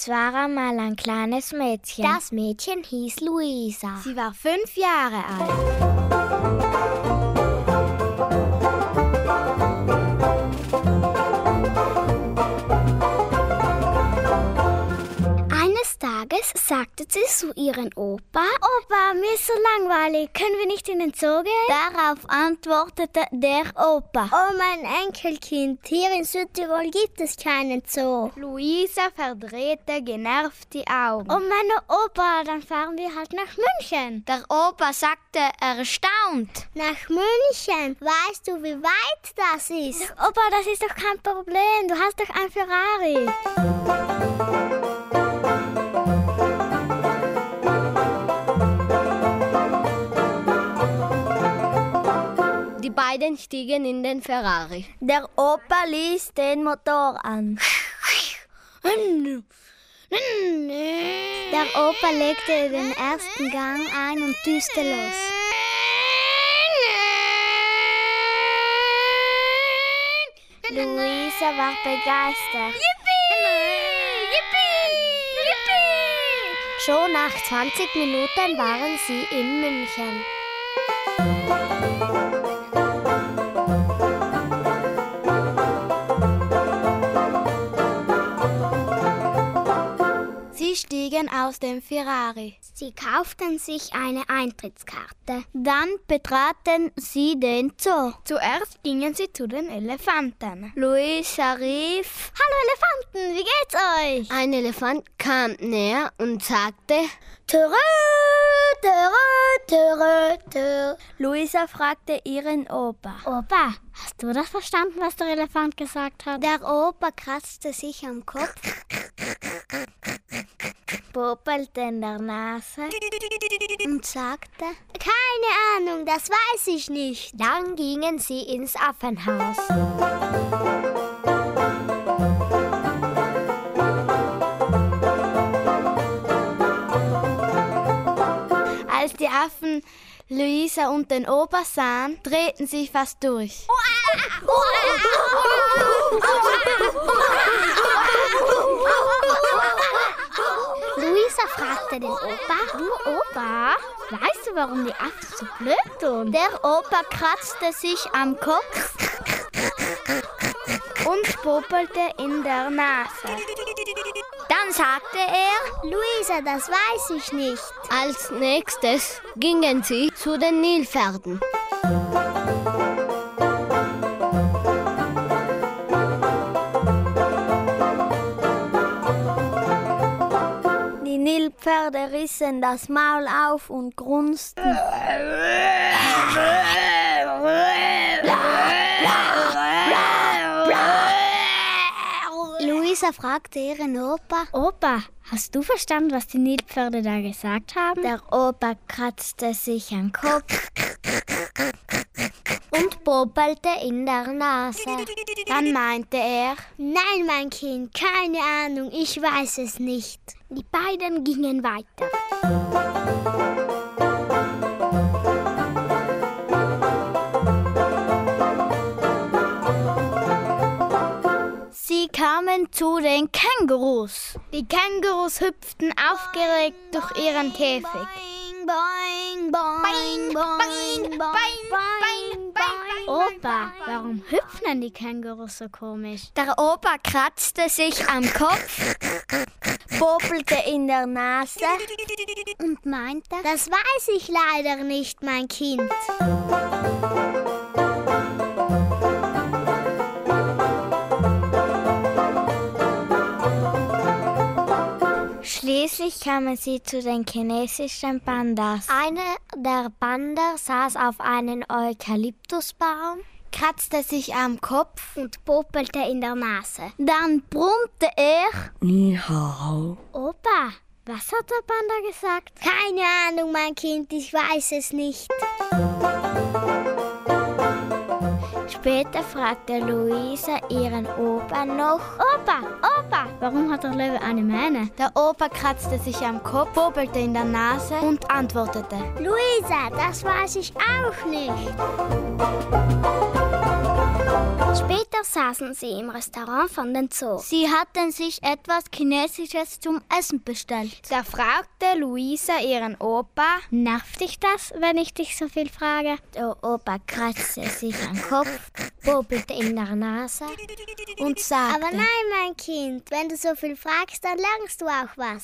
Es war einmal ein kleines Mädchen. Das Mädchen hieß Luisa. Sie war fünf Jahre alt. Zu Opa, Opa, mir ist so langweilig, können wir nicht in den Zoo gehen? Darauf antwortete der Opa, Oh mein Enkelkind, hier in Südtirol gibt es keinen Zoo. Luisa verdrehte genervt die Augen. Oh meine Opa, dann fahren wir halt nach München. Der Opa sagte erstaunt, Nach München? Weißt du, wie weit das ist? Opa, das ist doch kein Problem, du hast doch ein Ferrari. Die beiden stiegen in den Ferrari. Der Opa ließ den Motor an. Der Opa legte den ersten Gang ein und düste los. Luisa war begeistert. Schon nach 20 Minuten waren sie in München. Stiegen aus dem Ferrari. Sie kauften sich eine Eintrittskarte. Dann betraten sie den Zoo. Zuerst gingen sie zu den Elefanten. Luisa rief: Hallo Elefanten, wie geht's euch? Ein Elefant kam näher und sagte, Törö, törö, törö, törö. Luisa fragte ihren Opa. Opa, hast du das verstanden, was der Elefant gesagt hat? der Opa kratzte sich am Kopf Popelte in der Nase. und sagte, Keine Ahnung, das weiß ich nicht. Dann gingen sie ins Affenhaus. Als die Affen Luisa und den Opa sahen, drehten sie fast durch. Luisa fragte den Opa, Du Opa, weißt du, warum die Affen so blöd tun? Der Opa kratzte sich am Kopf und popelte in der Nase. Dann sagte er, Luisa, das weiß ich nicht. als nächstes gingen sie zu den Nilpferden. Nilpferde rissen das Maul auf und grunzten. Luisa fragte ihren Opa, Opa, hast du verstanden, was die Nilpferde da gesagt haben? Der Opa kratzte sich am Kopf und popelte in der Nase. Dann meinte er, nein, mein Kind, keine Ahnung, ich weiß es nicht. Die beiden gingen weiter. Sie kamen zu den Kängurus. Die Kängurus hüpften aufgeregt durch ihren Käfig. Boing, boing, boing, boing, boing, boing, boing. Opa, warum hüpfen denn die Kängurus so komisch? Der Opa kratzte sich am Kopf, popelte in der Nase Und meinte, Das weiß ich leider nicht, mein Kind. Schließlich kamen sie zu den chinesischen Pandas. Einer der Panda saß auf einem Eukalyptusbaum, kratzte sich am Kopf und popelte in der Nase. dann brummte er. Ni hao. Opa, was hat der Panda gesagt? Keine Ahnung, mein Kind, ich weiß es nicht. Später fragte Luisa ihren Opa noch: Opa, Opa, warum hat der Löwe eine Mähne? Der Opa kratzte sich am Kopf, popelte in der Nase und antwortete: Luisa, das weiß ich auch nicht. Später saßen sie im Restaurant von den Zoo. Sie hatten sich etwas Chinesisches zum Essen bestellt. Da fragte Luisa ihren Opa, nervt dich das, wenn ich dich so viel frage? Der Opa kratzte sich am Kopf, bobelte in der Nase und sagte... Aber nein, mein Kind, wenn du so viel fragst, dann lernst du auch was.